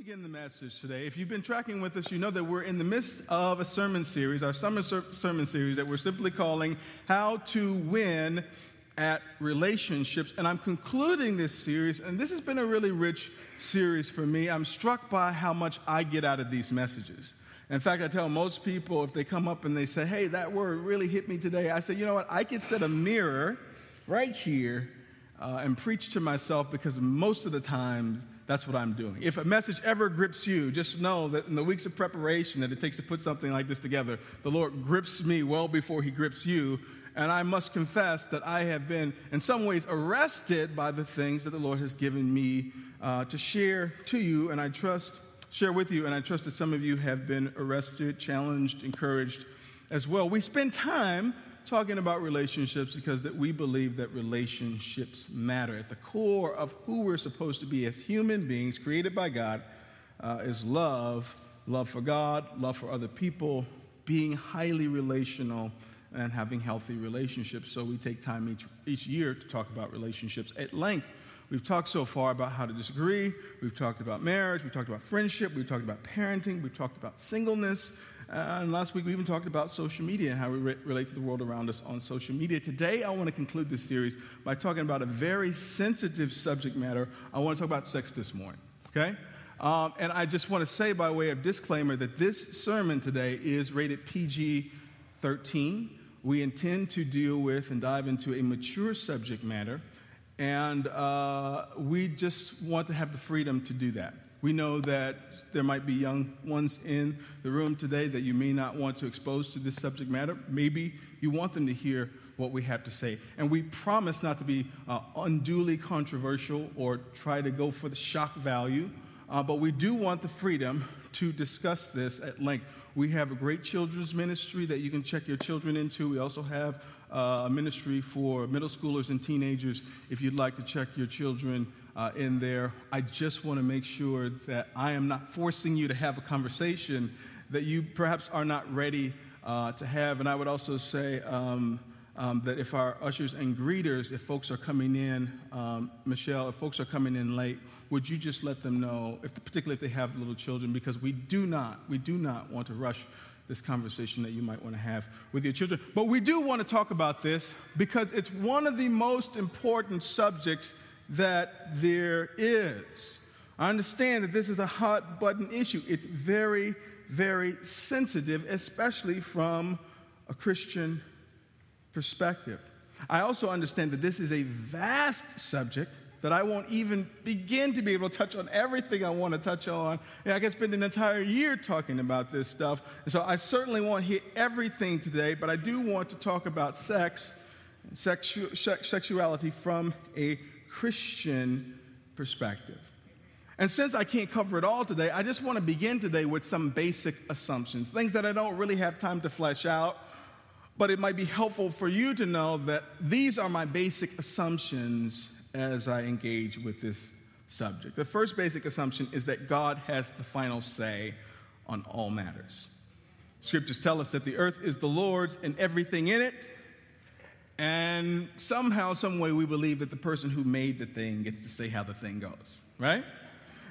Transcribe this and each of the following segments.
begin the message today. If you've been tracking with us, you know that we're in the midst of a sermon series, our summer ser- sermon series that we're simply calling How to Win at Relationships. And I'm concluding this series, and this has been a really rich series for me. I'm struck by how much I get out of these messages. In fact, I tell most people if they come up and they say, Hey, that word really hit me today, I say, You know what? I could set a mirror right here uh, and preach to myself because most of the times that's what I'm doing. If a message ever grips you, just know that in the weeks of preparation that it takes to put something like this together, the Lord grips me well before he grips you. And I must confess that I have been, in some ways, arrested by the things that the Lord has given me uh, to share to you, and I trust, share with you, and I trust that some of you have been arrested, challenged, encouraged as well. We spend time talking about relationships because that we believe that relationships matter. At the core of who we're supposed to be as human beings created by God uh, is love, love for God, love for other people, being highly relational and having healthy relationships. So we take time each, each year to talk about relationships at length. We've talked so far about how to disagree. We've talked about marriage. We've talked about friendship. We've talked about parenting. We've talked about singleness. Uh, and last week we even talked about social media and how we re- relate to the world around us on social media. Today I want to conclude this series by talking about a very sensitive subject matter. I want to talk about sex this morning, okay? Um, and I just want to say, by way of disclaimer, that this sermon today is rated PG 13. We intend to deal with and dive into a mature subject matter, and uh, we just want to have the freedom to do that. We know that there might be young ones in the room today that you may not want to expose to this subject matter. Maybe you want them to hear what we have to say. And we promise not to be uh, unduly controversial or try to go for the shock value, uh, but we do want the freedom to discuss this at length. We have a great children's ministry that you can check your children into. We also have uh, a ministry for middle schoolers and teenagers if you'd like to check your children uh, in there. I just want to make sure that I am not forcing you to have a conversation that you perhaps are not ready uh, to have. And I would also say um, um, that if our ushers and greeters, if folks are coming in, um, Michelle, if folks are coming in late, would you just let them know, if, particularly if they have little children, because we do not, we do not want to rush this conversation that you might want to have with your children. But we do want to talk about this because it's one of the most important subjects that there is. I understand that this is a hot button issue. It's very, very sensitive, especially from a Christian perspective. I also understand that this is a vast subject that I won't even begin to be able to touch on everything I want to touch on. And I could spend an entire year talking about this stuff. And so I certainly won't hit everything today, but I do want to talk about sex and sexu- sexuality from a Christian perspective. And since I can't cover it all today, I just want to begin today with some basic assumptions, things that I don't really have time to flesh out, but it might be helpful for you to know that these are my basic assumptions as I engage with this subject. The first basic assumption is that God has the final say on all matters. Scriptures tell us that the earth is the Lord's and everything in it, and somehow, some way, we believe that the person who made the thing gets to say how the thing goes, right?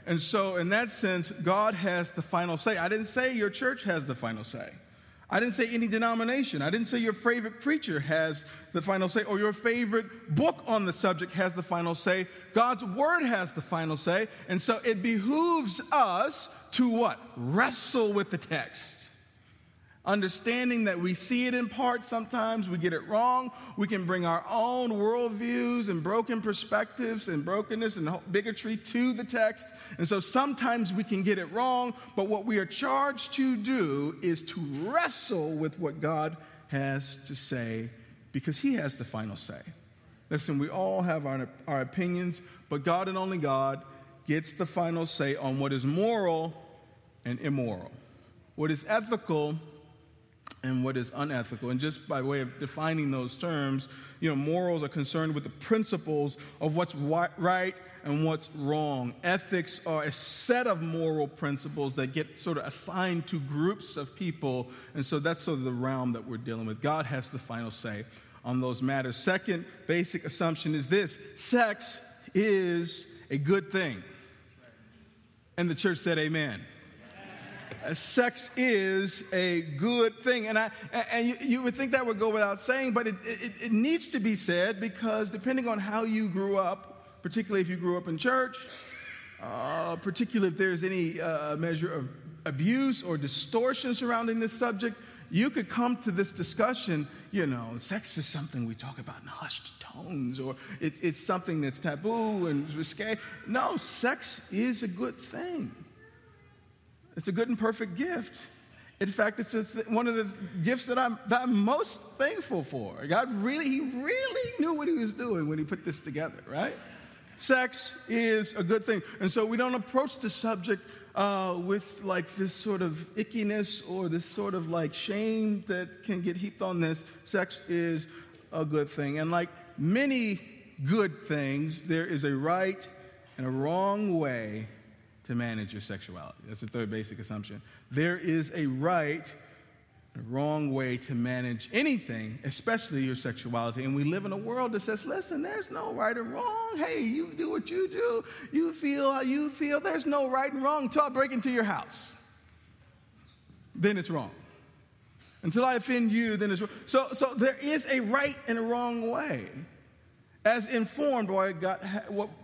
And so, in that sense, God has the final say. I didn't say your church has the final say. I didn't say any denomination. I didn't say your favorite preacher has the final say or your favorite book on the subject has the final say. God's word has the final say. And so it behooves us to what? Wrestle with the text understanding that we see it in part sometimes, we get it wrong. We can bring our own worldviews and broken perspectives and brokenness and bigotry to the text. And so sometimes we can get it wrong, but what we are charged to do is to wrestle with what God has to say because He has the final say. Listen, we all have our, our opinions, but God and only God gets the final say on what is moral and immoral, what is ethical and what is unethical. And just by way of defining those terms, you know, morals are concerned with the principles of what's right and what's wrong. Ethics are a set of moral principles that get sort of assigned to groups of people. And so that's sort of the realm that we're dealing with. God has the final say on those matters. Second basic assumption is this sex is a good thing. And the church said, Amen. Uh, sex is a good thing. And, I, and you, you, would think that would go without saying, but it, it, it needs to be said because depending on how you grew up, particularly if you grew up in church, uh, particularly if there's any uh, measure of abuse or distortion surrounding this subject, you could come to this discussion, you know, sex is something we talk about in hushed tones, or it, it's something that's taboo and risque. No, sex is a good thing. It's a good and perfect gift. In fact, it's th- one of the gifts that I'm, that I'm most thankful for. God really, He really knew what He was doing when He put this together, right? Sex is a good thing. And so we don't approach the subject uh, with like this sort of ickiness or this sort of like shame that can get heaped on this. Sex is a good thing. And like many good things, there is a right and a wrong way to manage your sexuality. That's the third basic assumption. There is a right a wrong way to manage anything, especially your sexuality. And we live in a world that says, listen, there's no right and wrong. Hey, you do what you do. You feel how you feel. There's no right and wrong until I break into your house. Then it's wrong. Until I offend you, then it's wrong. So, so there is a right and a wrong way, as informed by, God,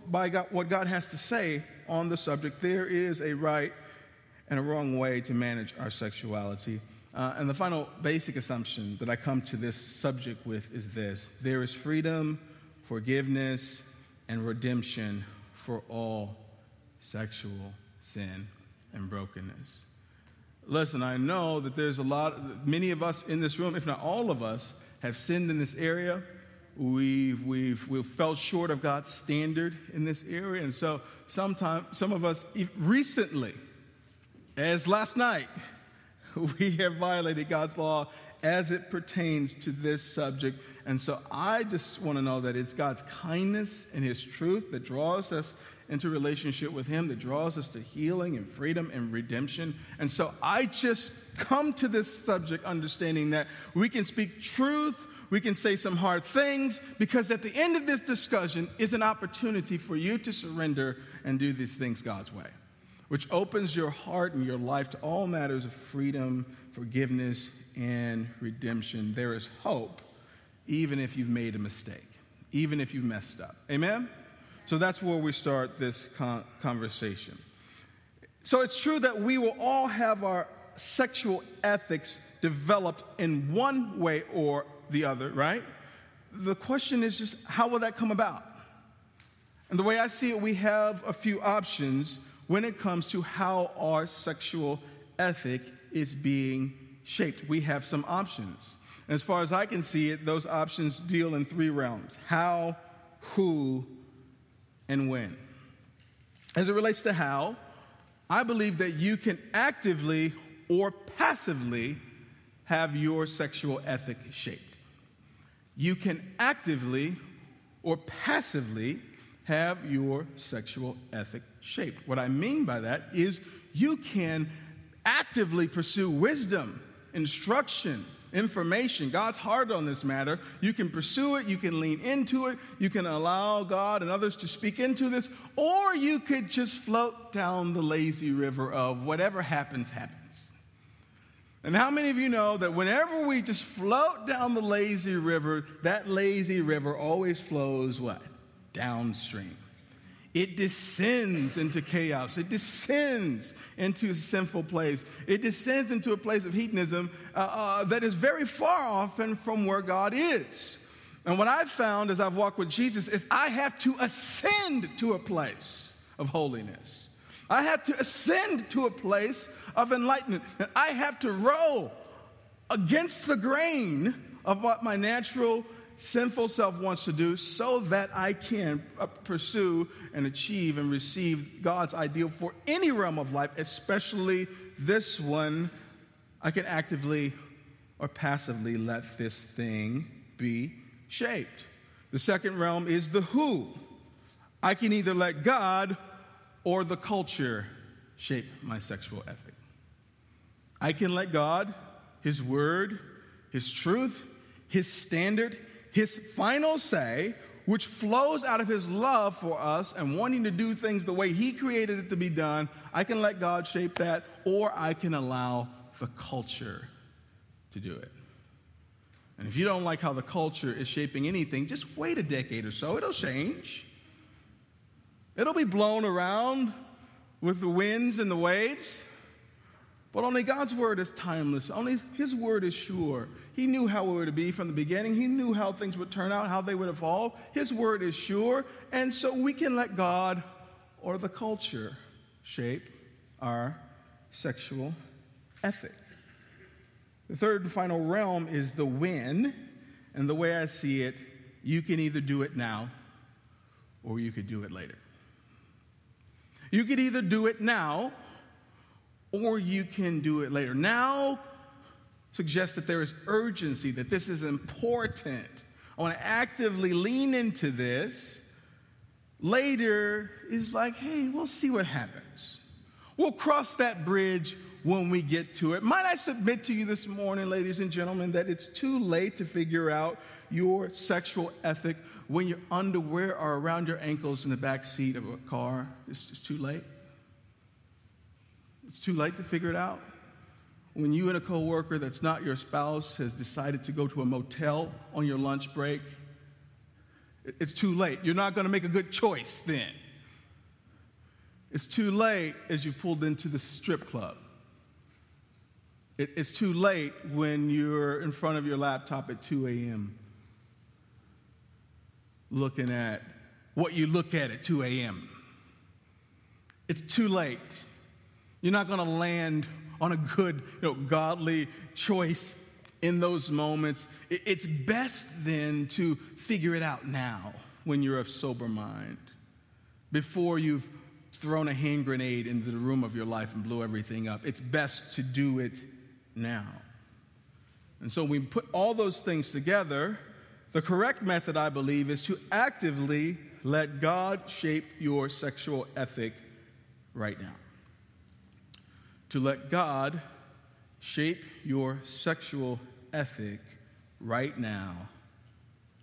by God, what God has to say on the subject. There is a right and a wrong way to manage our sexuality. Uh, and the final basic assumption that I come to this subject with is this there is freedom, forgiveness, and redemption for all sexual sin and brokenness. Listen, I know that there's a lot, many of us in this room, if not all of us, have sinned in this area. We've, we've, we've fell short of God's standard in this area. And so sometimes, some of us recently, as last night, we have violated God's law as it pertains to this subject. And so I just want to know that it's God's kindness and His truth that draws us into relationship with Him, that draws us to healing and freedom and redemption. And so I just come to this subject understanding that we can speak truth, we can say some hard things, because at the end of this discussion is an opportunity for you to surrender and do these things God's way which opens your heart and your life to all matters of freedom, forgiveness, and redemption. There is hope, even if you've made a mistake, even if you've messed up. Amen? So that's where we start this con- conversation. So it's true that we will all have our sexual ethics developed in one way or the other, right? The question is just how will that come about? And the way I see it, we have a few options when it comes to how our sexual ethic is being shaped. We have some options. And as far as I can see it, those options deal in three realms how, who, and when. As it relates to how, I believe that you can actively or passively have your sexual ethic shaped. You can actively or passively have your sexual ethic shaped. What I mean by that is you can actively pursue wisdom, instruction, information. God's hard on this matter. You can pursue it, you can lean into it, you can allow God and others to speak into this, or you could just float down the lazy river of whatever happens, happens. And how many of you know that whenever we just float down the lazy river, that lazy river always flows what? downstream. It descends into chaos. It descends into a sinful place. It descends into a place of hedonism uh, uh, that is very far often from where God is. And what I've found as I've walked with Jesus is I have to ascend to a place of holiness. I have to ascend to a place of enlightenment. And I have to row against the grain of what my natural sinful self wants to do so that I can uh, pursue and achieve and receive God's ideal for any realm of life, especially this one. I can actively or passively let this thing be shaped. The second realm is the who. I can either let God or the culture shape my sexual ethic. I can let God, His Word, His truth, His standard, his final say, which flows out of his love for us and wanting to do things the way he created it to be done, I can let God shape that, or I can allow the culture to do it. And if you don't like how the culture is shaping anything, just wait a decade or so. It'll change. It'll be blown around with the winds and the waves. But only God's word is timeless. Only His word is sure. He knew how it would be from the beginning. He knew how things would turn out, how they would evolve. His word is sure. And so we can let God or the culture shape our sexual ethic. The third and final realm is the when. And the way I see it, you can either do it now or you could do it later. You could either do it now or you can do it later. Now suggests that there is urgency, that this is important. I want to actively lean into this. Later is like, hey, we'll see what happens. We'll cross that bridge when we get to it. Might I submit to you this morning, ladies and gentlemen, that it's too late to figure out your sexual ethic when your underwear are around your ankles in the back seat of a car? It's just too late. It's too late to figure it out. When you and a coworker that's not your spouse has decided to go to a motel on your lunch break, it's too late. You're not going to make a good choice then. It's too late as you pulled into the strip club. It, it's too late when you're in front of your laptop at 2 a.m. looking at what you look at at 2 a.m. It's too late. You're not going to land on a good, you know, godly choice in those moments. It's best then to figure it out now when you're of sober mind, before you've thrown a hand grenade into the room of your life and blew everything up. It's best to do it now. And so we put all those things together. The correct method, I believe, is to actively let God shape your sexual ethic right now. To let God shape your sexual ethic right now,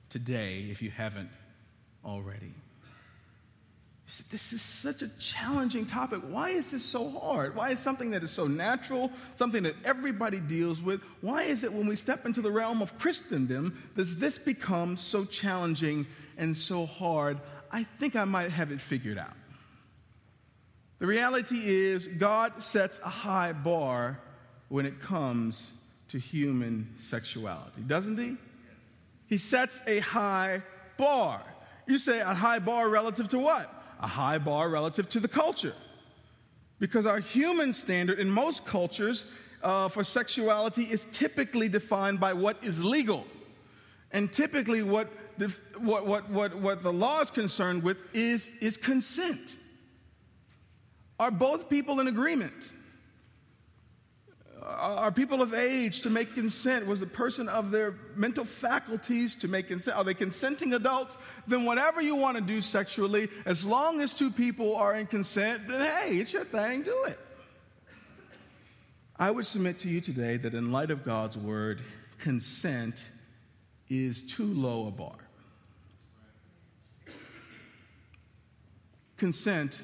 today, if you haven't already said, This is such a challenging topic. Why is this so hard? Why is something that is so natural, something that everybody deals with, why is it when we step into the realm of Christendom does this become so challenging and so hard? I think I might have it figured out. The reality is, God sets a high bar when it comes to human sexuality, doesn't He? He sets a high bar. You say a high bar relative to what? A high bar relative to the culture. Because our human standard in most cultures uh, for sexuality is typically defined by what is legal. And typically, what, what, what, what, what the law is concerned with is, is consent. Are both people in agreement? Are people of age to make consent? Was a person of their mental faculties to make consent? Are they consenting adults? Then, whatever you want to do sexually, as long as two people are in consent, then hey, it's your thing, do it. I would submit to you today that in light of God's word, consent is too low a bar. Consent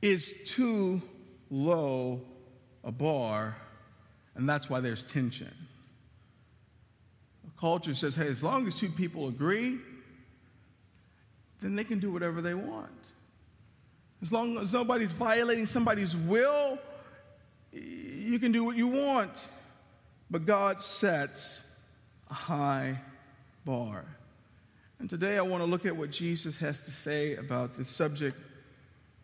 is too low a bar and that's why there's tension. Culture says, hey, as long as two people agree, then they can do whatever they want. As long as nobody's violating somebody's will, you can do what you want. But God sets a high bar. And today I want to look at what Jesus has to say about this subject.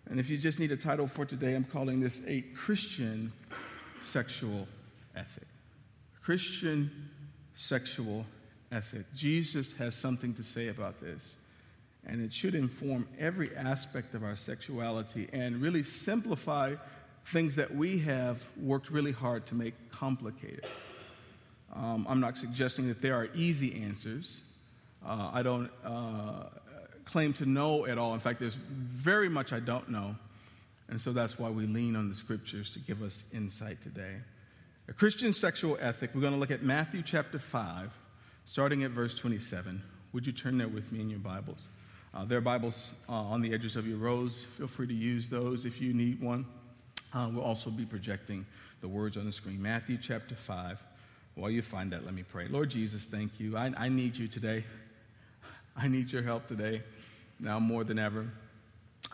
And if you just need a title for today, I'm calling this a Christian sexual ethic. Christian sexual ethic. Jesus has something to say about this, and it should inform every aspect of our sexuality and really simplify things that we have worked really hard to make complicated. Um, I'm not suggesting that there are easy answers. Uh, I don't uh, claim to know at all. In fact, there's very much I don't know. And so that's why we lean on the scriptures to give us insight today. A Christian sexual ethic, we're going to look at Matthew chapter 5, starting at verse 27. would you turn there with me in your Bibles? Uh, there are Bibles uh, on the edges of your rows. Feel free to use those if you need one. Uh, we'll also be projecting the words on the screen. Matthew chapter 5. While you find that, let me pray. Lord Jesus, thank you. I, I need you today. I need your help today, now more than ever.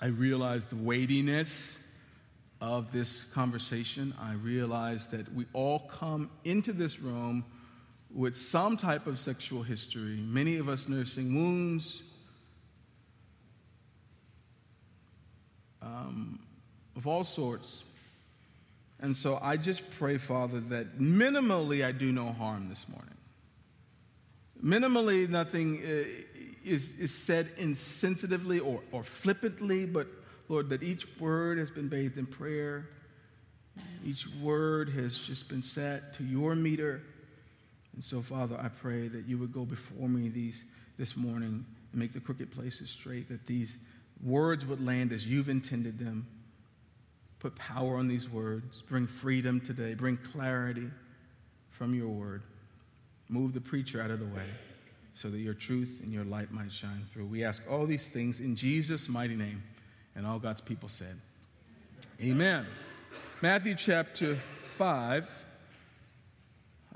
I realize the weightiness of this conversation. I realize that we all come into this room with some type of sexual history, many of us nursing wounds. Um, of all sorts. And so I just pray, Father, that minimally I do no harm this morning. Minimally, nothing uh, is, is said insensitively or, or flippantly, but Lord, that each word has been bathed in prayer. Each word has just been set to your meter. And so, Father, I pray that you would go before me these, this morning and make the crooked places straight, that these words would land as you've intended them Put power on these words. Bring freedom today. Bring clarity from your word. Move the preacher out of the way so that your truth and your light might shine through. We ask all these things in Jesus' mighty name. And all God's people said, Amen. Matthew chapter 5.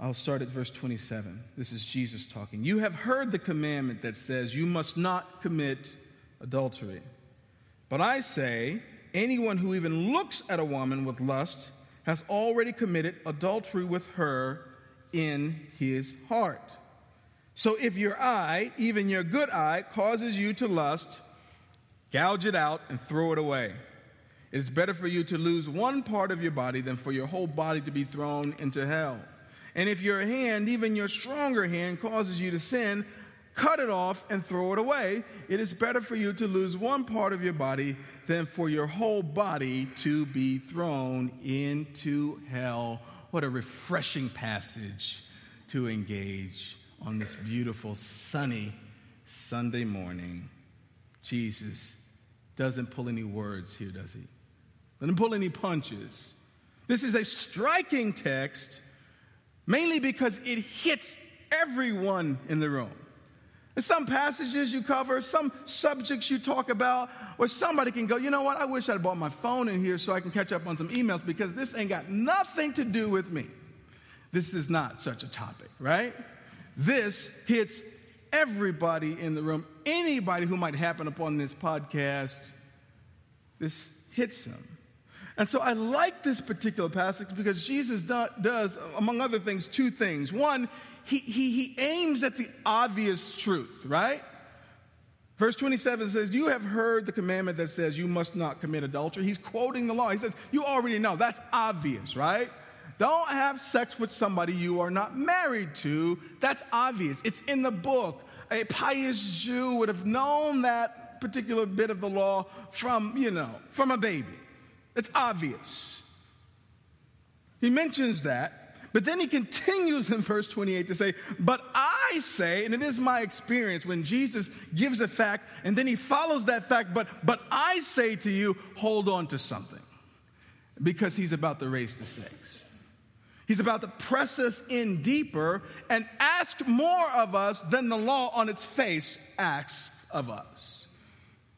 I'll start at verse 27. This is Jesus talking. You have heard the commandment that says, You must not commit adultery. But I say, anyone who even looks at a woman with lust has already committed adultery with her in his heart. So if your eye, even your good eye, causes you to lust, gouge it out and throw it away. It is better for you to lose one part of your body than for your whole body to be thrown into hell. And if your hand, even your stronger hand, causes you to sin, cut it off and throw it away. It is better for you to lose one part of your body than for your whole body to be thrown into hell. What a refreshing passage to engage on this beautiful, sunny Sunday morning. Jesus doesn't pull any words here, does he? Doesn't pull any punches. This is a striking text, mainly because it hits everyone in the room. There's some passages you cover, some subjects you talk about, where somebody can go, you know what, I wish I'd brought my phone in here so I can catch up on some emails because this ain't got nothing to do with me. This is not such a topic, right? This hits everybody in the room, anybody who might happen upon this podcast, this hits them. And so I like this particular passage because Jesus do, does, among other things, two things. One, he, he, he aims at the obvious truth, right? Verse 27 says, You have heard the commandment that says you must not commit adultery. He's quoting the law. He says, You already know. That's obvious, right? Don't have sex with somebody you are not married to. That's obvious. It's in the book. A pious Jew would have known that particular bit of the law from, you know, from a baby. It's obvious. He mentions that. But then he continues in verse 28 to say, But I say, and it is my experience when Jesus gives a fact and then he follows that fact, but, but I say to you, hold on to something. Because he's about to raise the stakes. He's about to press us in deeper and ask more of us than the law on its face asks of us.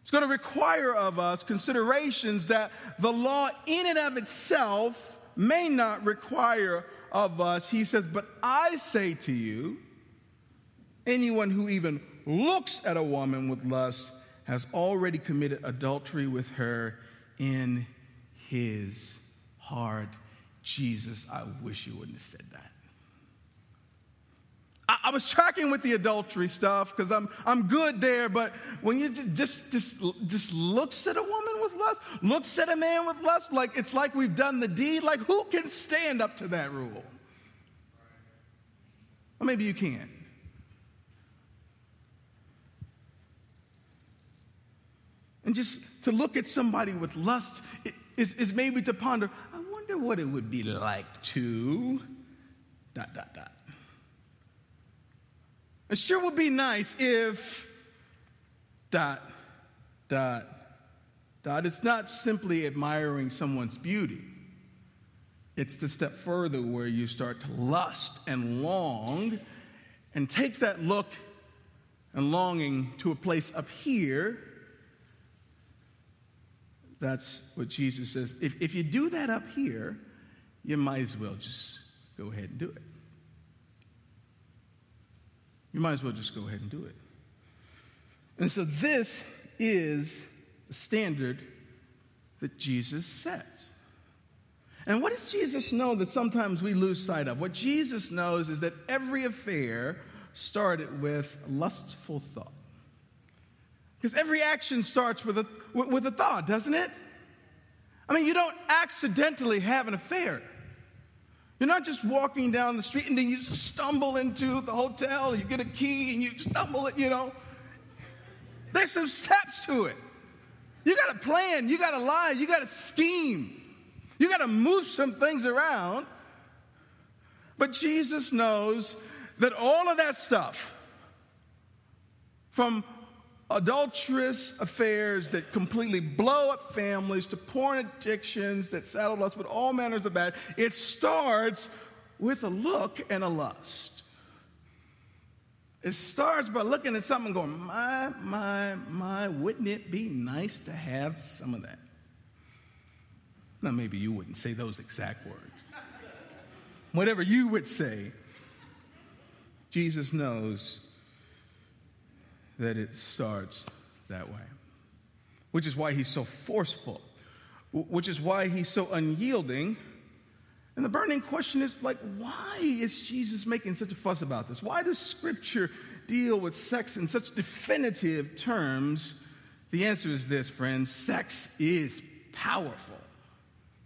It's going to require of us considerations that the law in and of itself may not require of us, he says, But I say to you, anyone who even looks at a woman with lust has already committed adultery with her in his heart. Jesus, I wish you wouldn't have said that. I, I was tracking with the adultery stuff because I'm, I'm good there, but when you just, just, just looks at a woman with lust, looks at a man with lust, like it's like we've done the deed, like who can stand up to that rule? Or maybe you can. And just to look at somebody with lust is, is maybe to ponder, wonder what it would be like to dot, dot, dot. It sure would be nice if dot, dot, dot. It's not simply admiring someone's beauty. It's the step further where you start to lust and long and take that look and longing to a place up here, that's what Jesus says. If, if you do that up here, you might as well just go ahead and do it. You might as well just go ahead and do it. And so this is the standard that Jesus sets. And what does Jesus know that sometimes we lose sight of? What Jesus knows is that every affair started with lustful thought. Because every action starts with a, with a thought, doesn't it? I mean, you don't accidentally have an affair. You're not just walking down the street and then you stumble into the hotel, you get a key and you stumble it, you know. There's some steps to it. You got to plan, you got to lie, you got to scheme, you got to move some things around. But Jesus knows that all of that stuff, from adulterous affairs that completely blow up families to porn addictions that saddle us with all manners of bad, it starts with a look and a lust. It starts by looking at something and going, my, my, my, wouldn't it be nice to have some of that? Now, maybe you wouldn't say those exact words. Whatever you would say, Jesus knows that it starts that way, which is why he's so forceful, which is why he's so unyielding. And the burning question is like, why is Jesus making such a fuss about this? Why does Scripture deal with sex in such definitive terms? The answer is this, friends sex is powerful,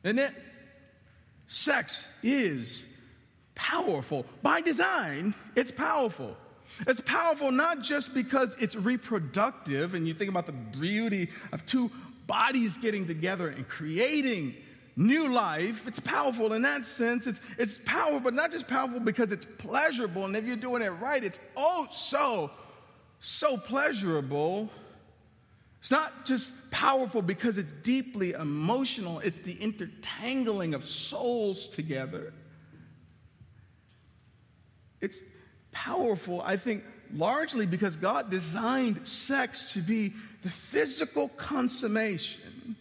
isn't it? Sex is powerful. By design, it's powerful. It's powerful not just because it's reproductive, and you think about the beauty of two bodies getting together and creating new life. It's powerful in that sense. It's, it's powerful, but not just powerful because it's pleasurable. And if you're doing it right, it's oh so, so pleasurable. It's not just powerful because it's deeply emotional, it's the intertangling of souls together. It's powerful, I think, largely because God designed sex to be the physical consummation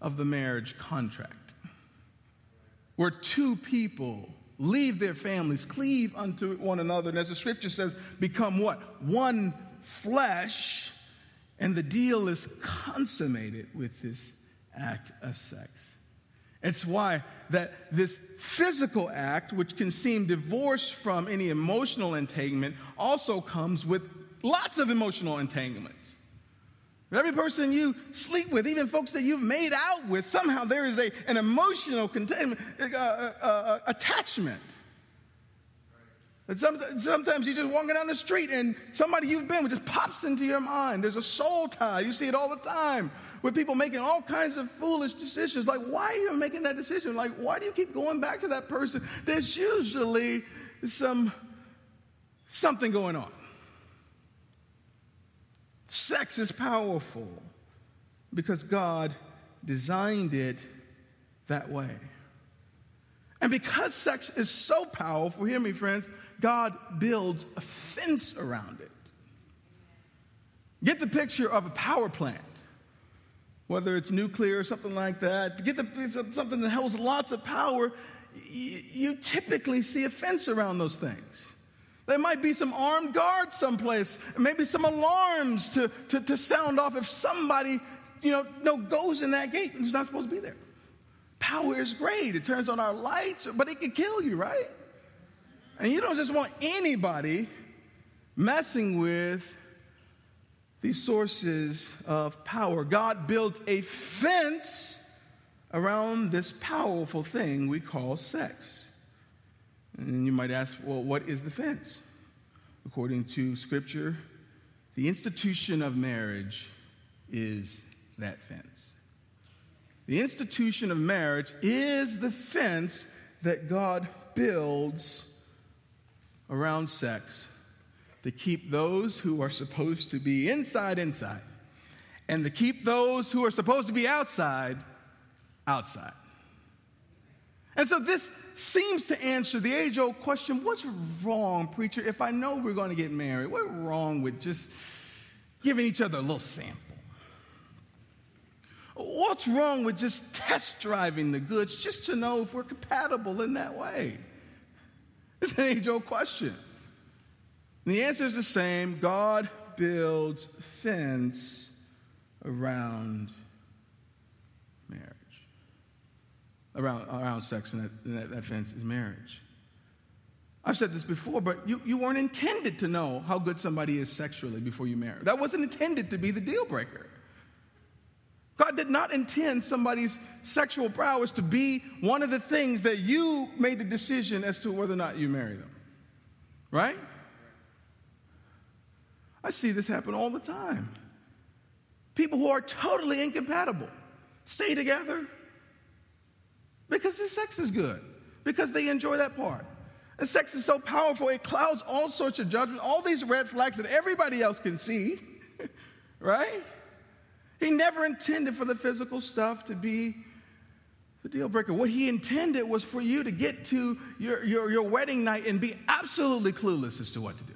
of the marriage contract, where two people leave their families, cleave unto one another, and as the scripture says, become what? One flesh, and the deal is consummated with this act of sex. It's why that this physical act, which can seem divorced from any emotional entanglement, also comes with lots of emotional entanglements. Every person you sleep with, even folks that you've made out with, somehow there is a, an emotional containment, uh, uh, uh, Some, sometimes you're just walking down the street and somebody you've been with just pops into your mind. There's a soul tie. You see it all the time with people making all kinds of foolish decisions. Like, why are you making that decision? Like, why do you keep going back to that person? There's usually some something going on. Sex is powerful because God designed it that way. And because sex is so powerful, hear me, friends, God builds a fence around it. Get the picture of a power plant, whether it's nuclear or something like that. Get the, something that holds lots of power. You typically see a fence around those things. There might be some armed guards someplace, maybe some alarms to, to, to sound off if somebody, you know, no, goes in that gate who's not supposed to be there. Power is great. It turns on our lights, but it can kill you, right? And you don't just want anybody messing with these sources of power. God builds a fence around this powerful thing we call sex. And you might ask, well, what is the fence? According to Scripture, the institution of marriage is that fence. The institution of marriage is the fence that God builds around sex to keep those who are supposed to be inside, inside, and to keep those who are supposed to be outside, outside. And so this seems to answer the age old question what's wrong, preacher, if I know we're going to get married? What's wrong with just giving each other a little sample? What's wrong with just test driving the goods just to know if we're compatible in that way? It's an age old question. And the answer is the same God builds fence around marriage. Around, around sex, and that, and that, that fence is marriage. I've said this before, but you, you weren't intended to know how good somebody is sexually before you marry. That wasn't intended to be the deal breaker. God did not intend somebody's sexual prowess to be one of the things that you made the decision as to whether or not you marry them. Right? I see this happen all the time. People who are totally incompatible stay together because the sex is good, because they enjoy that part. And sex is so powerful, it clouds all sorts of judgment, all these red flags that everybody else can see, right? He never intended for the physical stuff to be the deal breaker. What he intended was for you to get to your, your, your wedding night and be absolutely clueless as to what to do.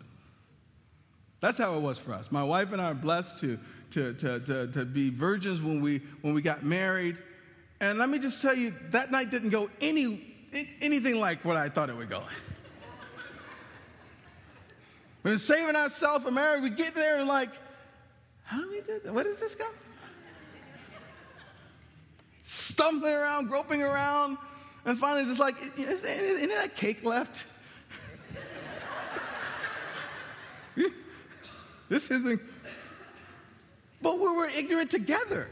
That's how it was for us. My wife and I are blessed to, to, to, to, to be virgins when we, when we got married. And let me just tell you, that night didn't go any, anything like what I thought it would go. We've been saving ourselves for marriage. We get there and like, how do we do that? What is this guy? Stumbling around, groping around, and finally just like, is any, of that cake left? this isn't. But we were ignorant together.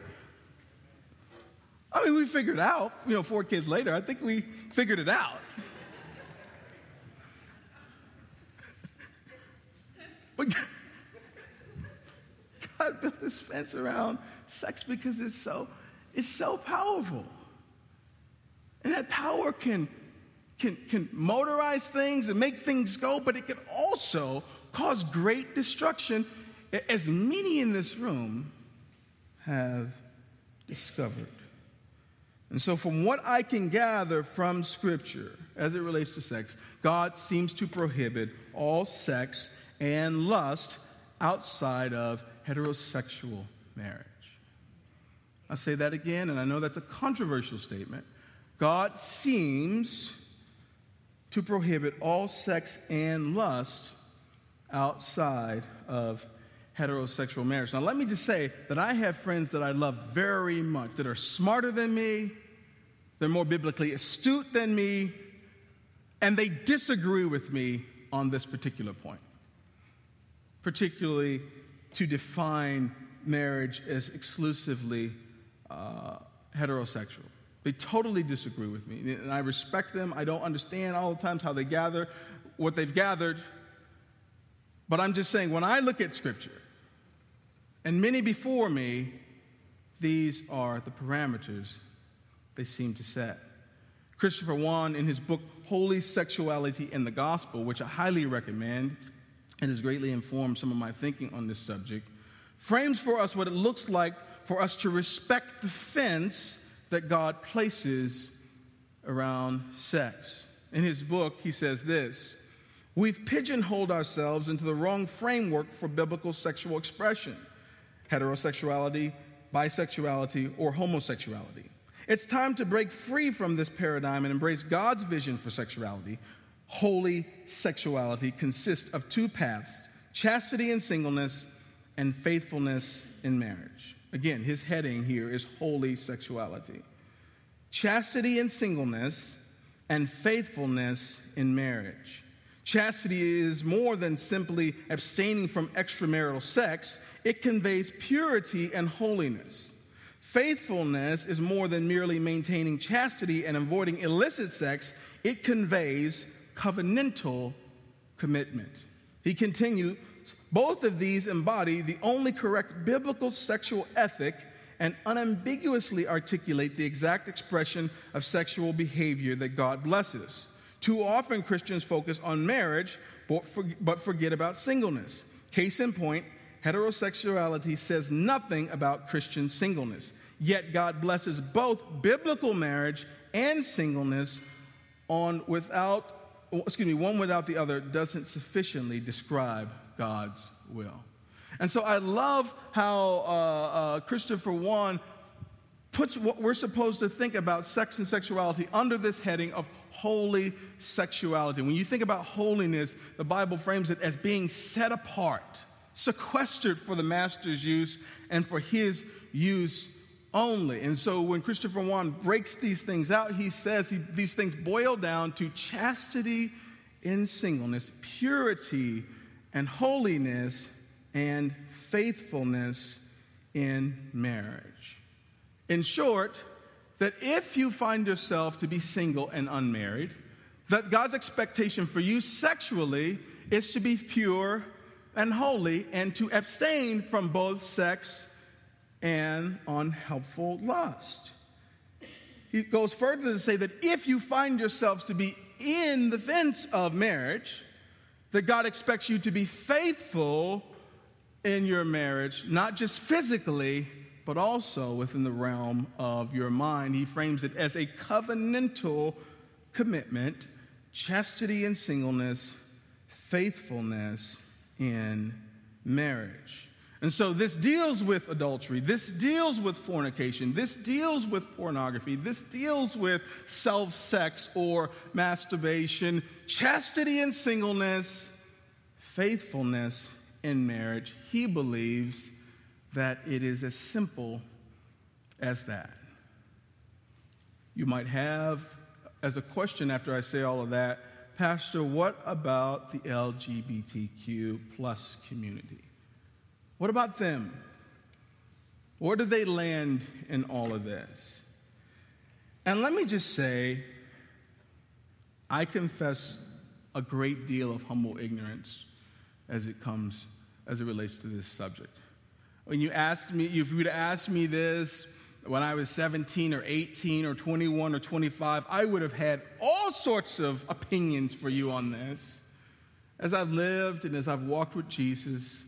I mean, we figured out, you know, four kids later, I think we figured it out. but God built this fence around sex because it's so is so powerful. And that power can, can, can motorize things and make things go, but it can also cause great destruction, as many in this room have discovered. And so, from what I can gather from Scripture as it relates to sex, God seems to prohibit all sex and lust outside of heterosexual marriage. I'll say that again, and I know that's a controversial statement. God seems to prohibit all sex and lust outside of heterosexual marriage. Now, let me just say that I have friends that I love very much that are smarter than me, they're more biblically astute than me, and they disagree with me on this particular point, particularly to define marriage as exclusively uh, heterosexual. They totally disagree with me. And I respect them. I don't understand all the times how they gather what they've gathered. But I'm just saying, when I look at Scripture, and many before me, these are the parameters they seem to set. Christopher Yuan, in his book Holy Sexuality and the Gospel, which I highly recommend and has greatly informed some of my thinking on this subject, frames for us what it looks like for us to respect the fence that God places around sex. In his book, he says this We've pigeonholed ourselves into the wrong framework for biblical sexual expression heterosexuality, bisexuality, or homosexuality. It's time to break free from this paradigm and embrace God's vision for sexuality. Holy sexuality consists of two paths chastity and singleness, and faithfulness in marriage. Again, his heading here is holy sexuality. Chastity and singleness, and faithfulness in marriage. Chastity is more than simply abstaining from extramarital sex, it conveys purity and holiness. Faithfulness is more than merely maintaining chastity and avoiding illicit sex, it conveys covenantal commitment. He continued, both of these embody the only correct biblical sexual ethic and unambiguously articulate the exact expression of sexual behavior that God blesses. Too often, Christians focus on marriage but forget about singleness. Case in point, heterosexuality says nothing about Christian singleness. Yet God blesses both biblical marriage and singleness on without excuse me, one without the other doesn't sufficiently describe God's will. And so I love how uh, uh, Christopher Yuan puts what we're supposed to think about sex and sexuality under this heading of holy sexuality. When you think about holiness, the Bible frames it as being set apart, sequestered for the master's use and for his use only. And so when Christopher Yuan breaks these things out, he says he, these things boil down to chastity in singleness, purity and holiness, and faithfulness in marriage. In short, that if you find yourself to be single and unmarried, that God's expectation for you sexually is to be pure and holy and to abstain from both sex and unhelpful lust. He goes further to say that if you find yourselves to be in the fence of marriage, that God expects you to be faithful in your marriage, not just physically, but also within the realm of your mind. He frames it as a covenantal commitment, chastity in singleness, faithfulness in marriage. And so this deals with adultery. This deals with fornication. This deals with pornography. This deals with self sex or masturbation, chastity and singleness, faithfulness in marriage. He believes that it is as simple as that. You might have, as a question after I say all of that, Pastor, what about the LGBTQ plus community? What about them? Where do they land in all of this? And let me just say, I confess a great deal of humble ignorance as it comes, as it relates to this subject. When you asked me, if you would ask me this when I was 17 or 18 or 21 or 25, I would have had all sorts of opinions for you on this. As I've lived and as I've walked with Jesus,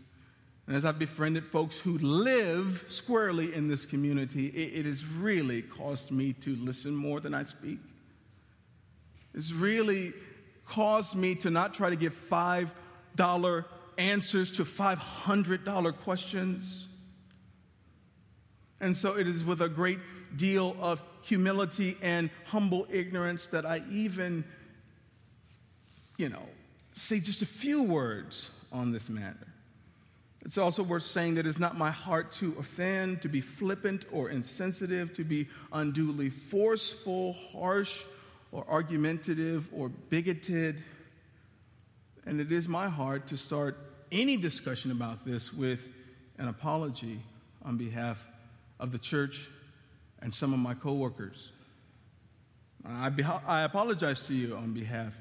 and as I've befriended folks who live squarely in this community, it, it has really caused me to listen more than I speak. It's really caused me to not try to give $5 answers to $500 questions. And so it is with a great deal of humility and humble ignorance that I even, you know, say just a few words on this matter. It's also worth saying that it's not my heart to offend, to be flippant or insensitive, to be unduly forceful, harsh, or argumentative or bigoted. And it is my heart to start any discussion about this with an apology on behalf of the church and some of my coworkers. I, be- I apologize to you on behalf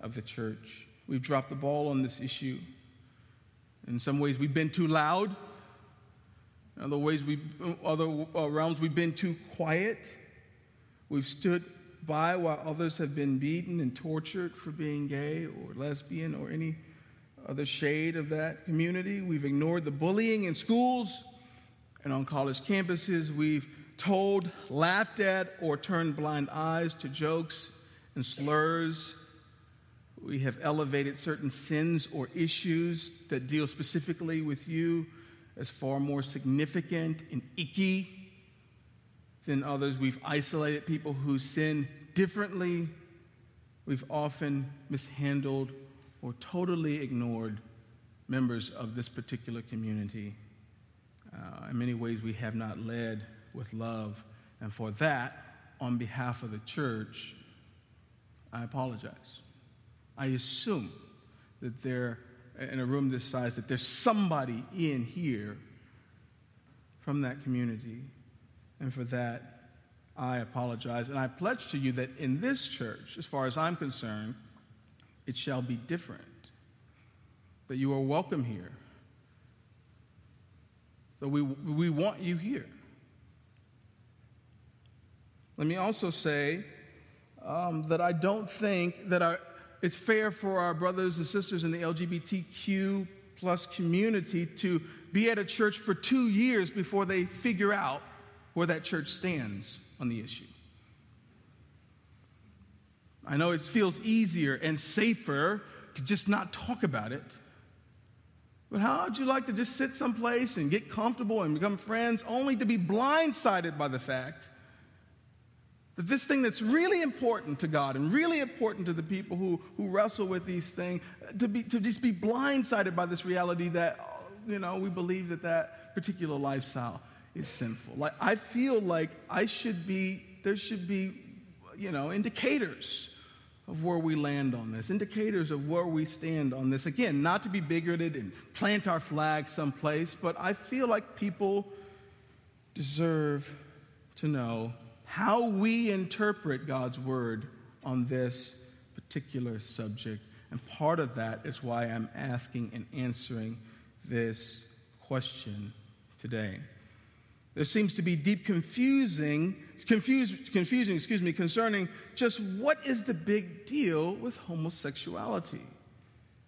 of the church. We've dropped the ball on this issue. In some ways, we've been too loud. In other ways, we, other uh, realms, we've been too quiet. We've stood by while others have been beaten and tortured for being gay or lesbian or any other shade of that community. We've ignored the bullying in schools and on college campuses. We've told, laughed at, or turned blind eyes to jokes and slurs we have elevated certain sins or issues that deal specifically with you as far more significant and icky than others. We've isolated people who sin differently. We've often mishandled or totally ignored members of this particular community. Uh, in many ways, we have not led with love. And for that, on behalf of the church, I apologize. I assume that there, in a room this size, that there's somebody in here from that community. And for that, I apologize. And I pledge to you that in this church, as far as I'm concerned, it shall be different. That you are welcome here. So we, we want you here. Let me also say um, that I don't think that our it's fair for our brothers and sisters in the LGBTQ plus community to be at a church for two years before they figure out where that church stands on the issue. I know it feels easier and safer to just not talk about it. But how would you like to just sit someplace and get comfortable and become friends only to be blindsided by the fact that this thing that's really important to God and really important to the people who, who wrestle with these things, to, be, to just be blindsided by this reality that, you know, we believe that that particular lifestyle is sinful. Like, I feel like I should be, there should be, you know, indicators of where we land on this, indicators of where we stand on this. Again, not to be bigoted and plant our flag someplace, but I feel like people deserve to know how we interpret God's word on this particular subject. And part of that is why I'm asking and answering this question today. There seems to be deep confusing, confuse, confusing, excuse me, concerning just what is the big deal with homosexuality.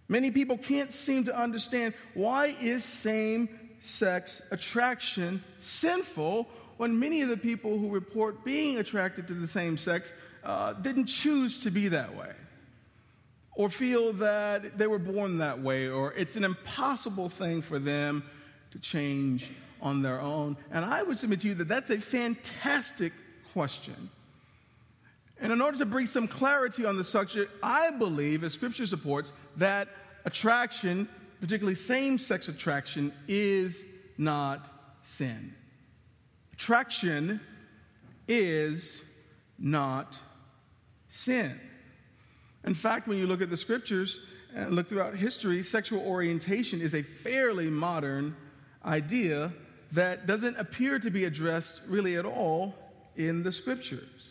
Many people can't seem to understand why is same-sex attraction sinful when many of the people who report being attracted to the same sex uh, didn't choose to be that way or feel that they were born that way or it's an impossible thing for them to change on their own. And I would submit to you that that's a fantastic question. And in order to bring some clarity on the subject, I believe, as Scripture supports, that attraction, particularly same sex attraction, is not sin. Attraction is not sin. In fact, when you look at the scriptures and look throughout history, sexual orientation is a fairly modern idea that doesn't appear to be addressed really at all in the scriptures.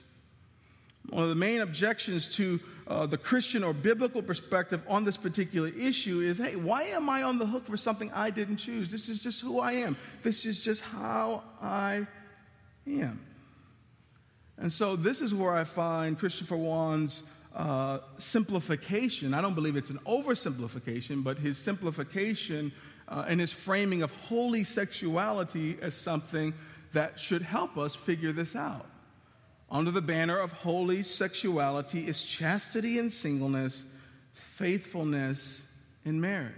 One of the main objections to uh, the Christian or biblical perspective on this particular issue is hey, why am I on the hook for something I didn't choose? This is just who I am. This is just how I him. And so this is where I find Christopher Yuan's uh, simplification. I don't believe it's an oversimplification, but his simplification uh, and his framing of holy sexuality as something that should help us figure this out. Under the banner of holy sexuality is chastity and singleness, faithfulness in marriage.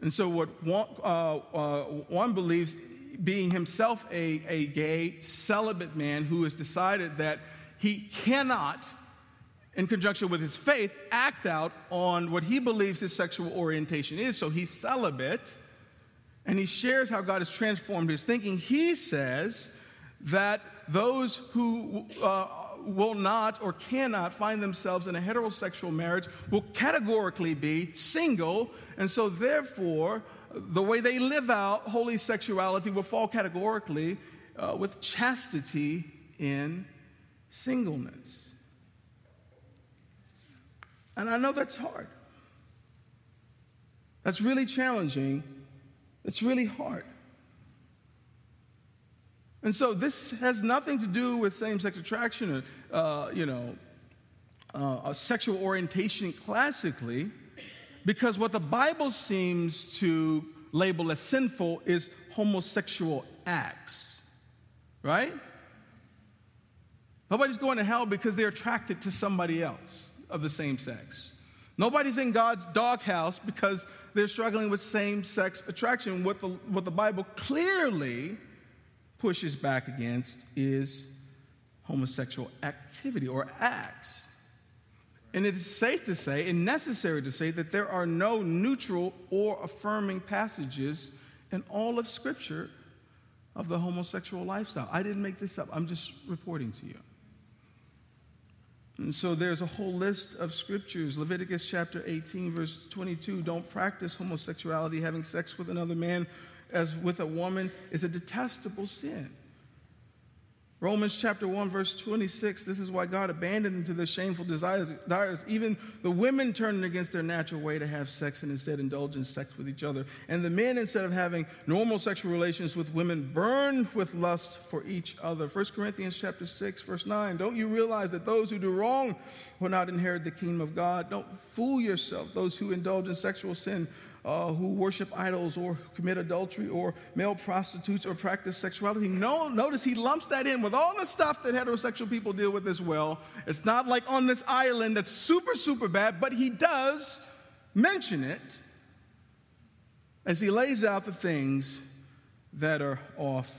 And so, what one, uh, uh, one believes being himself a, a gay, celibate man who has decided that he cannot, in conjunction with his faith, act out on what he believes his sexual orientation is. So he's celibate and he shares how God has transformed his thinking. He says that those who uh, will not or cannot find themselves in a heterosexual marriage will categorically be single, and so therefore, the way they live out holy sexuality will fall categorically uh, with chastity in singleness. And I know that's hard. That's really challenging. It's really hard. And so this has nothing to do with same-sex attraction or, uh, you know, uh, sexual orientation classically. Because what the Bible seems to label as sinful is homosexual acts, right? Nobody's going to hell because they're attracted to somebody else of the same sex. Nobody's in God's doghouse because they're struggling with same sex attraction. What the, what the Bible clearly pushes back against is homosexual activity or acts. And it is safe to say and necessary to say that there are no neutral or affirming passages in all of Scripture of the homosexual lifestyle. I didn't make this up, I'm just reporting to you. And so there's a whole list of scriptures. Leviticus chapter 18, verse 22 don't practice homosexuality, having sex with another man as with a woman is a detestable sin. Romans chapter 1, verse 26, this is why God abandoned them to their shameful desires. Even the women turned against their natural way to have sex and instead indulge in sex with each other. And the men, instead of having normal sexual relations with women, burned with lust for each other. 1 Corinthians chapter 6, verse 9, don't you realize that those who do wrong will not inherit the kingdom of God? Don't fool yourself. Those who indulge in sexual sin uh, who worship idols or commit adultery or male prostitutes or practice sexuality. No, notice he lumps that in with all the stuff that heterosexual people deal with as well. It's not like on this island that's super, super bad, but he does mention it as he lays out the things that are off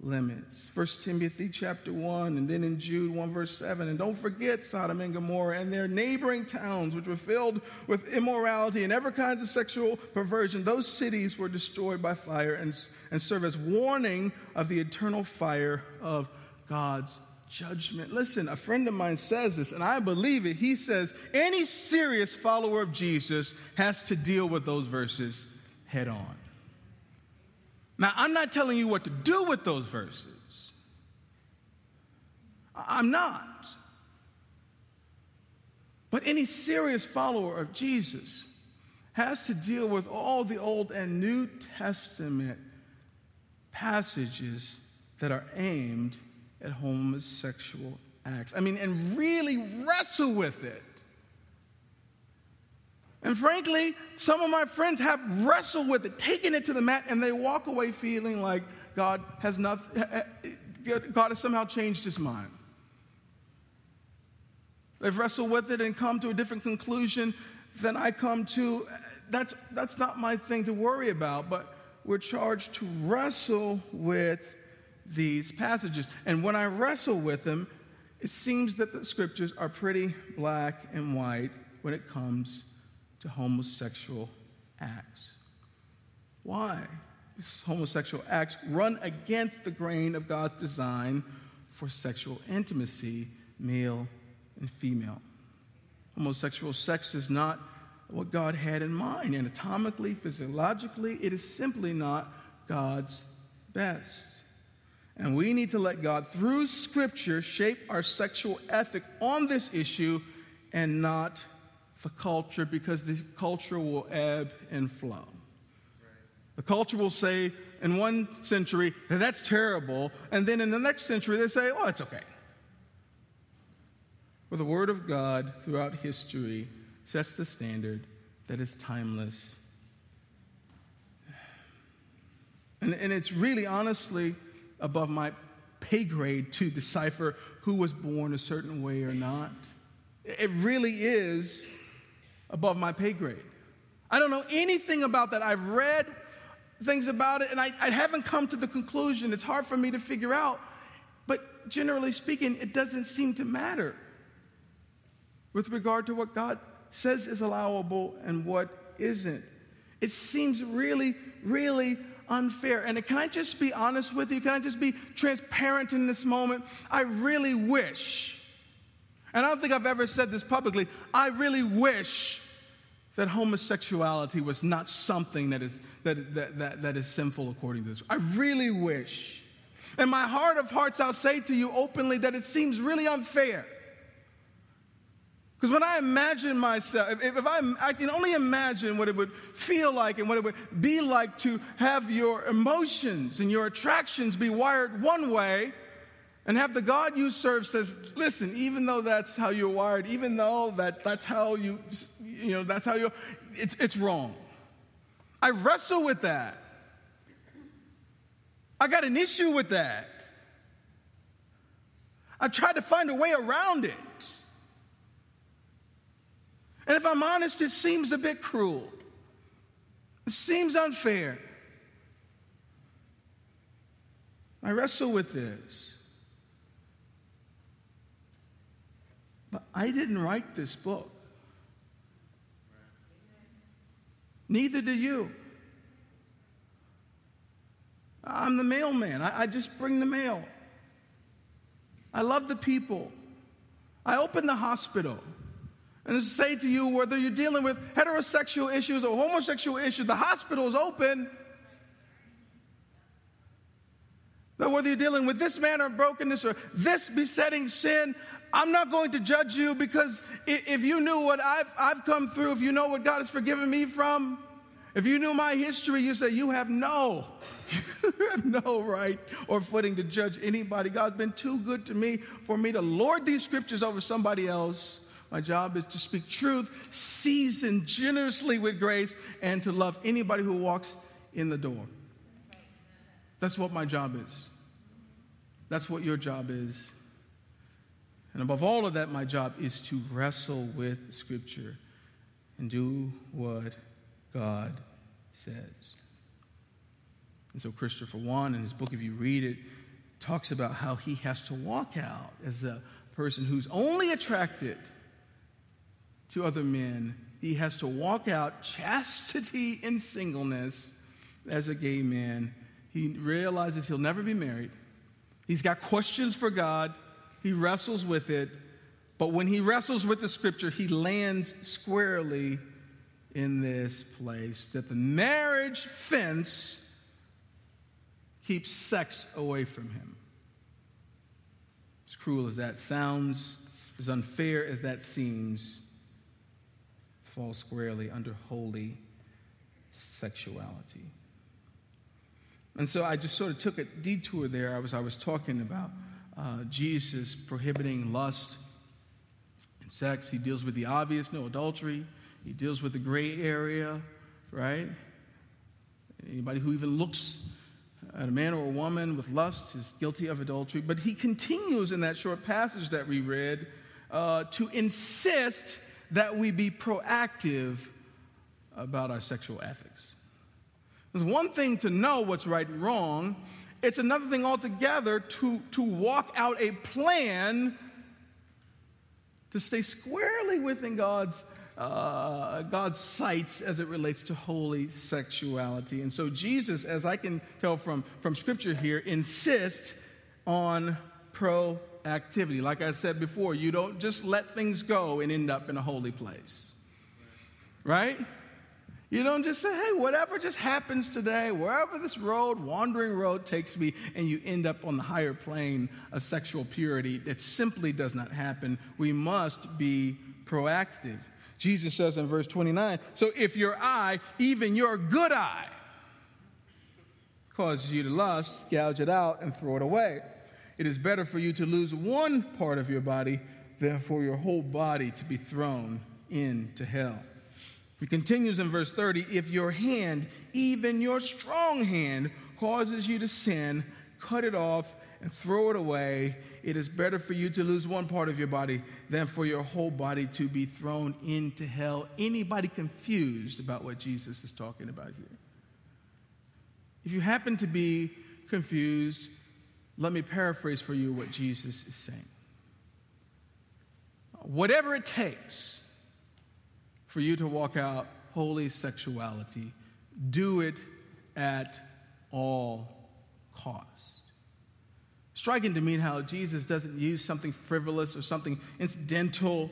limits. First Timothy chapter 1, and then in Jude 1, verse 7. And don't forget Sodom and Gomorrah and their neighboring towns, which were filled with immorality and every kind of sexual perversion. Those cities were destroyed by fire and, and serve as warning of the eternal fire of God's judgment. Listen, a friend of mine says this, and I believe it. He says any serious follower of Jesus has to deal with those verses head on. Now, I'm not telling you what to do with those verses. I'm not. But any serious follower of Jesus has to deal with all the Old and New Testament passages that are aimed at homosexual acts. I mean, and really wrestle with it. And frankly, some of my friends have wrestled with it, taken it to the mat, and they walk away feeling like God has not, eh, eh, eh, God has somehow changed his mind. They've wrestled with it and come to a different conclusion than I come to. That's, that's not my thing to worry about, but we're charged to wrestle with these passages. And when I wrestle with them, it seems that the scriptures are pretty black and white when it comes to homosexual acts. Why? Because homosexual acts run against the grain of God's design for sexual intimacy, male and female. Homosexual sex is not what God had in mind. Anatomically, physiologically, it is simply not God's best. And we need to let God, through Scripture, shape our sexual ethic on this issue and not the culture because the culture will ebb and flow. The culture will say in one century, that's terrible, and then in the next century, they say, oh, it's okay. For the Word of God throughout history sets the standard that is timeless. And, and it's really honestly above my pay grade to decipher who was born a certain way or not. It really is above my pay grade. I don't know anything about that. I've read things about it and I, I haven't come to the conclusion. It's hard for me to figure out. But generally speaking, it doesn't seem to matter with regard to what God says is allowable and what isn't. It seems really, really unfair. And can I just be honest with you? Can I just be transparent in this moment? I really wish, and I don't think I've ever said this publicly, I really wish that homosexuality was not something that is, that, that, that, that is sinful according to this. I really wish. In my heart of hearts, I'll say to you openly that it seems really unfair. Because when I imagine myself, if, if I, I can only imagine what it would feel like and what it would be like to have your emotions and your attractions be wired one way and have the God you serve says, listen, even though that's how you're wired, even though that, that's how you, you know, that's how you, it's, it's wrong. I wrestle with that. I got an issue with that. I tried to find a way around it. And if I'm honest, it seems a bit cruel. It seems unfair. I wrestle with this. But I didn't write this book. Neither do you. I'm the mailman. I, I, just bring the mail. I love the people. I open the hospital. And say to you, whether you're dealing with heterosexual issues or homosexual issues, the hospital is open. That whether you're dealing with this manner of brokenness or this besetting sin, I'm not going to judge you because if you knew what I've, I've come through, if you know what God has forgiven me from, if you knew my history, you say, You have no, you have no right or footing to judge anybody. God's been too good to me for me to lord these scriptures over somebody else My job is to speak truth, seasoned generously with grace, and to love anybody who walks in the door. That's what my job is. That's what your job is. And above all of that, my job is to wrestle with Scripture and do what God says. And so, Christopher Yuan, in his book, if you read it, talks about how he has to walk out as a person who's only attracted to other men. He has to walk out chastity and singleness as a gay man. He realizes he'll never be married. He's got questions for God. He wrestles with it. But when he wrestles with the scripture, he lands squarely in this place that the marriage fence keeps sex away from him. As cruel as that sounds, as unfair as that seems, it falls squarely under holy sexuality. And so I just sort of took a detour there. I was, I was talking about uh, Jesus prohibiting lust and sex. He deals with the obvious, no adultery. He deals with the gray area, right? Anybody who even looks at a man or a woman with lust is guilty of adultery. But he continues in that short passage that we read uh, to insist that we be proactive about our sexual ethics. It's one thing to know what's right and wrong, it's another thing altogether to, to walk out a plan to stay squarely within God's, uh, God's sights as it relates to holy sexuality. And so, Jesus, as I can tell from, from Scripture here, insists on proactivity. Like I said before, you don't just let things go and end up in a holy place. Right? You don't just say, hey, whatever just happens today, wherever this road, wandering road takes me, and you end up on the higher plane of sexual purity. That simply does not happen. We must be proactive. Jesus says in verse 29 So if your eye, even your good eye, causes you to lust, gouge it out and throw it away. It is better for you to lose one part of your body than for your whole body to be thrown into hell. He continues in verse 30 if your hand, even your strong hand, causes you to sin, cut it off and throw it away. It is better for you to lose one part of your body than for your whole body to be thrown into hell. Anybody confused about what Jesus is talking about here? If you happen to be confused, let me paraphrase for you what Jesus is saying. Whatever it takes for you to walk out holy sexuality. Do it at all costs. Striking to me how Jesus doesn't use something frivolous or something incidental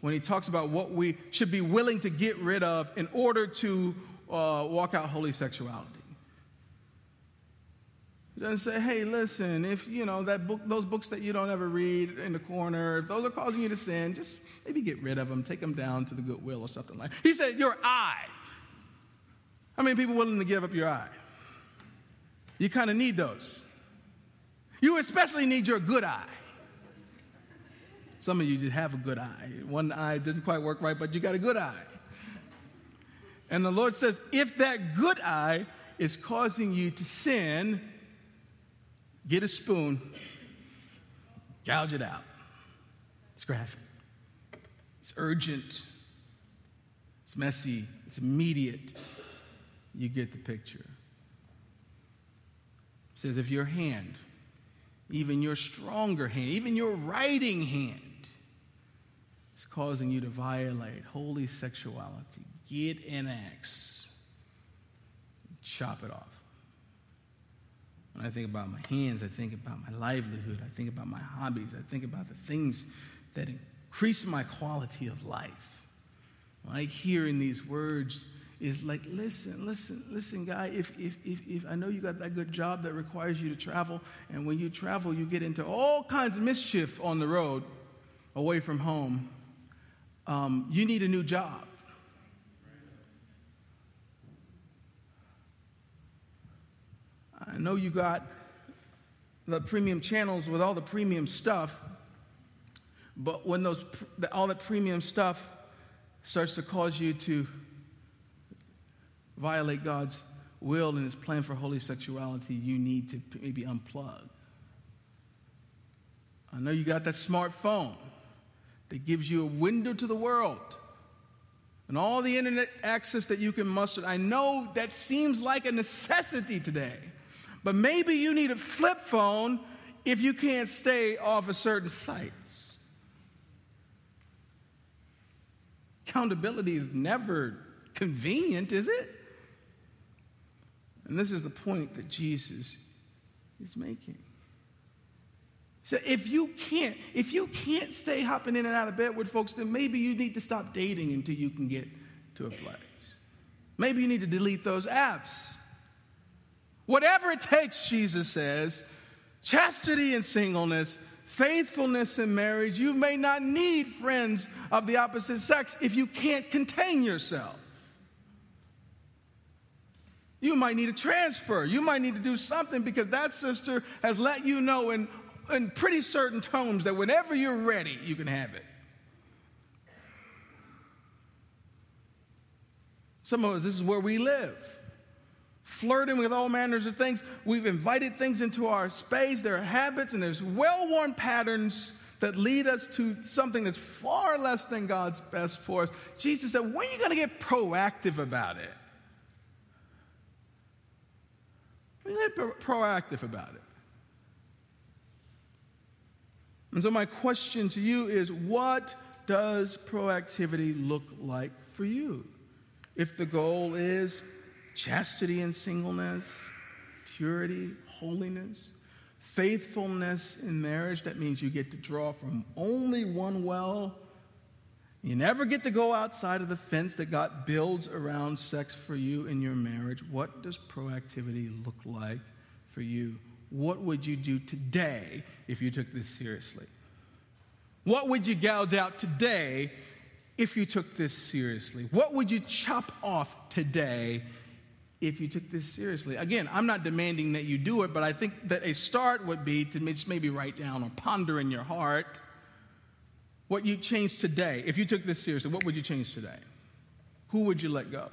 when he talks about what we should be willing to get rid of in order to uh, walk out holy sexuality. Doesn't say, hey, listen, if, you know, that book, those books that you don't ever read in the corner, if those are causing you to sin, just maybe get rid of them, take them down to the Goodwill or something like that. He said, your eye. How many people willing to give up your eye? You kind of need those. You especially need your good eye. Some of you just have a good eye. One eye didn't quite work right, but you got a good eye. And the Lord says, if that good eye is causing you to sin, get a spoon, gouge it out. It's graphic, it's urgent, it's messy, it's immediate. You get the picture. It says, if your hand, even your stronger hand, even your writing hand, is causing you to violate holy sexuality, get an axe, chop it off. When I think about my hands, I think about my livelihood, I think about my hobbies, I think about the things that increase my quality of life. I hear in these words, is like, listen, listen, listen, guy, if, if, if, if I know you got that good job that requires you to travel, and when you travel, you get into all kinds of mischief on the road away from home, um, you need a new job. I know you got the premium channels with all the premium stuff, But when those, all that premium stuff starts to cause you to violate God's will and his plan for holy sexuality, you need to maybe unplug. I know you got that smartphone that gives you a window to the world and all the internet access that you can muster. I know that seems like a necessity today, but maybe you need a flip phone if you can't stay off of certain sites. Accountability is never convenient, is it? And this is the point that Jesus is making. So if you can't, if you can't stay hopping in and out of bed with folks, then maybe you need to stop dating until you can get to a place. Maybe you need to delete those apps. Whatever it takes, Jesus says, chastity and singleness, faithfulness in marriage, you may not need friends of the opposite sex if you can't contain yourself. You might need a transfer. You might need to do something because that sister has let you know in in pretty certain tones that whenever you're ready, you can have it. Some of us, this is where we live. Flirting with all manners of things. We've invited things into our space. There are habits and there's well worn patterns that lead us to something that's far less than God's best for us. Jesus said, When are you going to get proactive about it? When are you going to get proactive about it? And so, my question to you is what does proactivity look like for you? If the goal is chastity and singleness, purity, holiness, faithfulness in marriage, that means you get to draw from only one well. You never get to go outside of the fence that God builds around sex for you in your marriage. What does proactivity look like for you? what would you do today if you took this seriously? What would you gouge out today if you took this seriously? What would you chop off today if you took this seriously? Again, I'm not demanding that you do it, but I think that a start would be to just maybe write down or ponder in your heart what you change today. If you took this seriously, what would you change today? Who would you let go?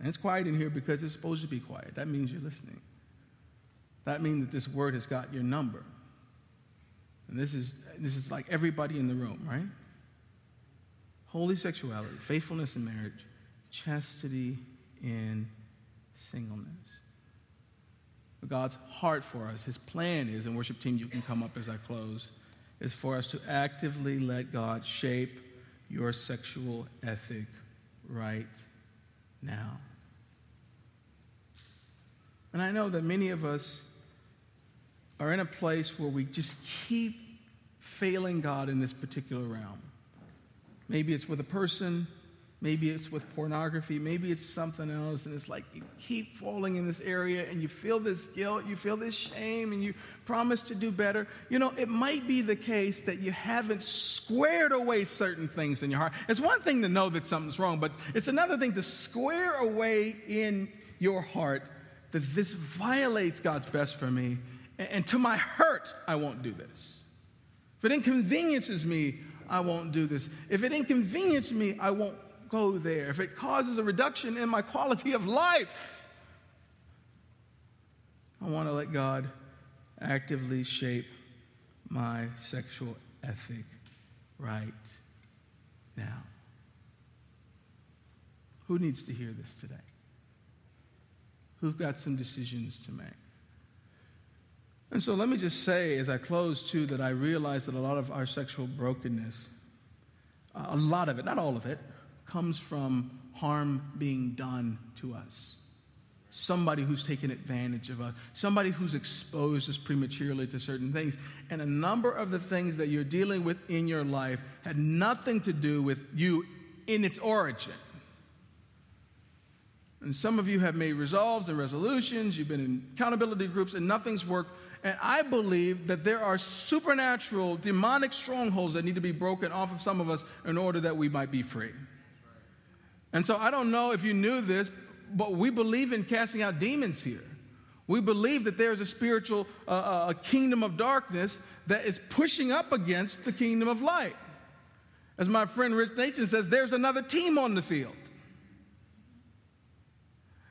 And it's quiet in here because it's supposed to be quiet. That means you're listening. That means that this word has got your number. And this is, this is like everybody in the room, right? Holy sexuality, faithfulness in marriage, chastity in singleness. God's heart for us, his plan is, and worship team, you can come up as I close, is for us to actively let God shape your sexual ethic right now. And I know that many of us are in a place where we just keep failing God in this particular realm. Maybe it's with a person, maybe it's with pornography, maybe it's something else, and it's like you keep falling in this area and you feel this guilt, you feel this shame, and you promise to do better. You know, it might be the case that you haven't squared away certain things in your heart. It's one thing to know that something's wrong, but it's another thing to square away in your heart that this violates God's best for me, and to my hurt, I won't do this. If it inconveniences me, I won't do this. If it inconveniences me, I won't go there. If it causes a reduction in my quality of life, I want to let God actively shape my sexual ethic right now. Who needs to hear this today? who've got some decisions to make. And so let me just say, as I close, too, that I realize that a lot of our sexual brokenness, a lot of it, not all of it, comes from harm being done to us. Somebody who's taken advantage of us, somebody who's exposed us prematurely to certain things. And a number of the things that you're dealing with in your life had nothing to do with you in its origin. And some of you have made resolves and resolutions, you've been in accountability groups, and nothing's worked. And I believe that there are supernatural, demonic strongholds that need to be broken off of some of us in order that we might be free. And so I don't know if you knew this, but we believe in casting out demons here. We believe that there's a spiritual uh, uh, a kingdom of darkness that is pushing up against the kingdom of light. As my friend Rich Nathan says, there's another team on the field.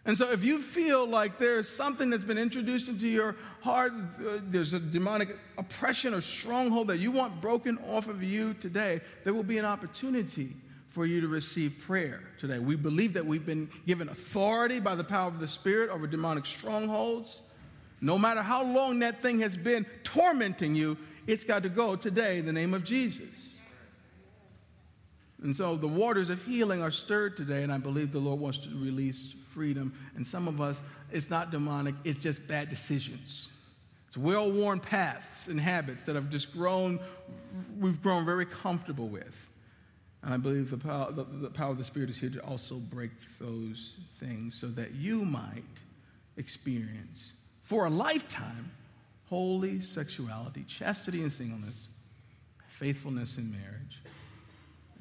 And so, if you feel like there's something that's been introduced into your heart, uh, there's a demonic oppression or stronghold that you want broken off of you today, there will be an opportunity for you to receive prayer today. We believe that we've been given authority by the power of the Spirit over demonic strongholds. No matter how long that thing has been tormenting you, it's got to go today in the name of Jesus. And so the waters of healing are stirred today, and I believe the Lord wants to release freedom. And some of us, it's not demonic, it's just bad decisions. It's well worn paths and habits that have just grown, we've grown very comfortable with. And I believe the power, the, the power of the Spirit is here to also break those things so that you might experience for a lifetime holy sexuality, chastity and singleness, faithfulness in marriage.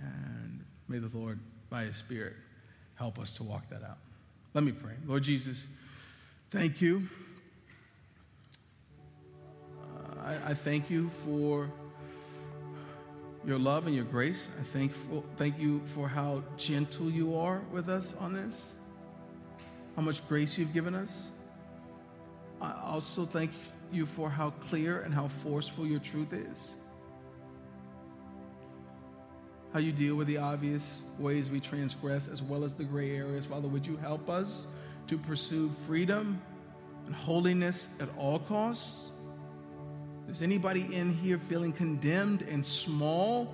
And may the Lord, by His Spirit, help us to walk that out. Let me pray. Lord Jesus, thank you. Uh, I, I, thank you for your love and your grace. I thank, for, thank you for how gentle you are with us on this, how much grace you've given us. I also thank you for how clear and how forceful your truth is how you deal with the obvious ways we transgress as well as the gray areas. Father, would you help us to pursue freedom and holiness at all costs? Is anybody in here feeling condemned and small?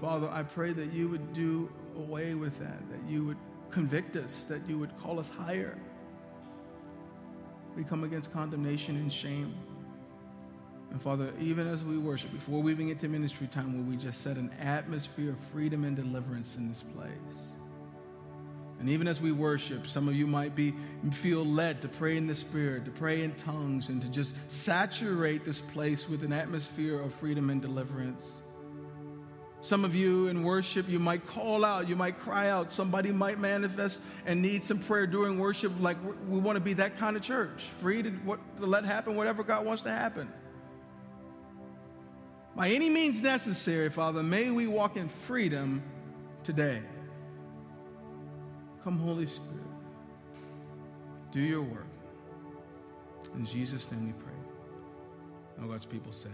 Father, I pray that you would do away with that, that you would convict us, that you would call us higher. We come against condemnation and shame. And Father, even as we worship, before we even get to ministry time, where we just set an atmosphere of freedom and deliverance in this place. And even as we worship, some of you might be feel led to pray in the Spirit, to pray in tongues, and to just saturate this place with an atmosphere of freedom and deliverance. Some of you in worship, you might call out, you might cry out. Somebody might manifest and need some prayer during worship. Like we want to be that kind of church, free to, what, to let happen whatever God wants to happen by any means necessary, Father, may we walk in freedom today. Come, Holy Spirit. Do your work. In Jesus' name we pray. All God's people said.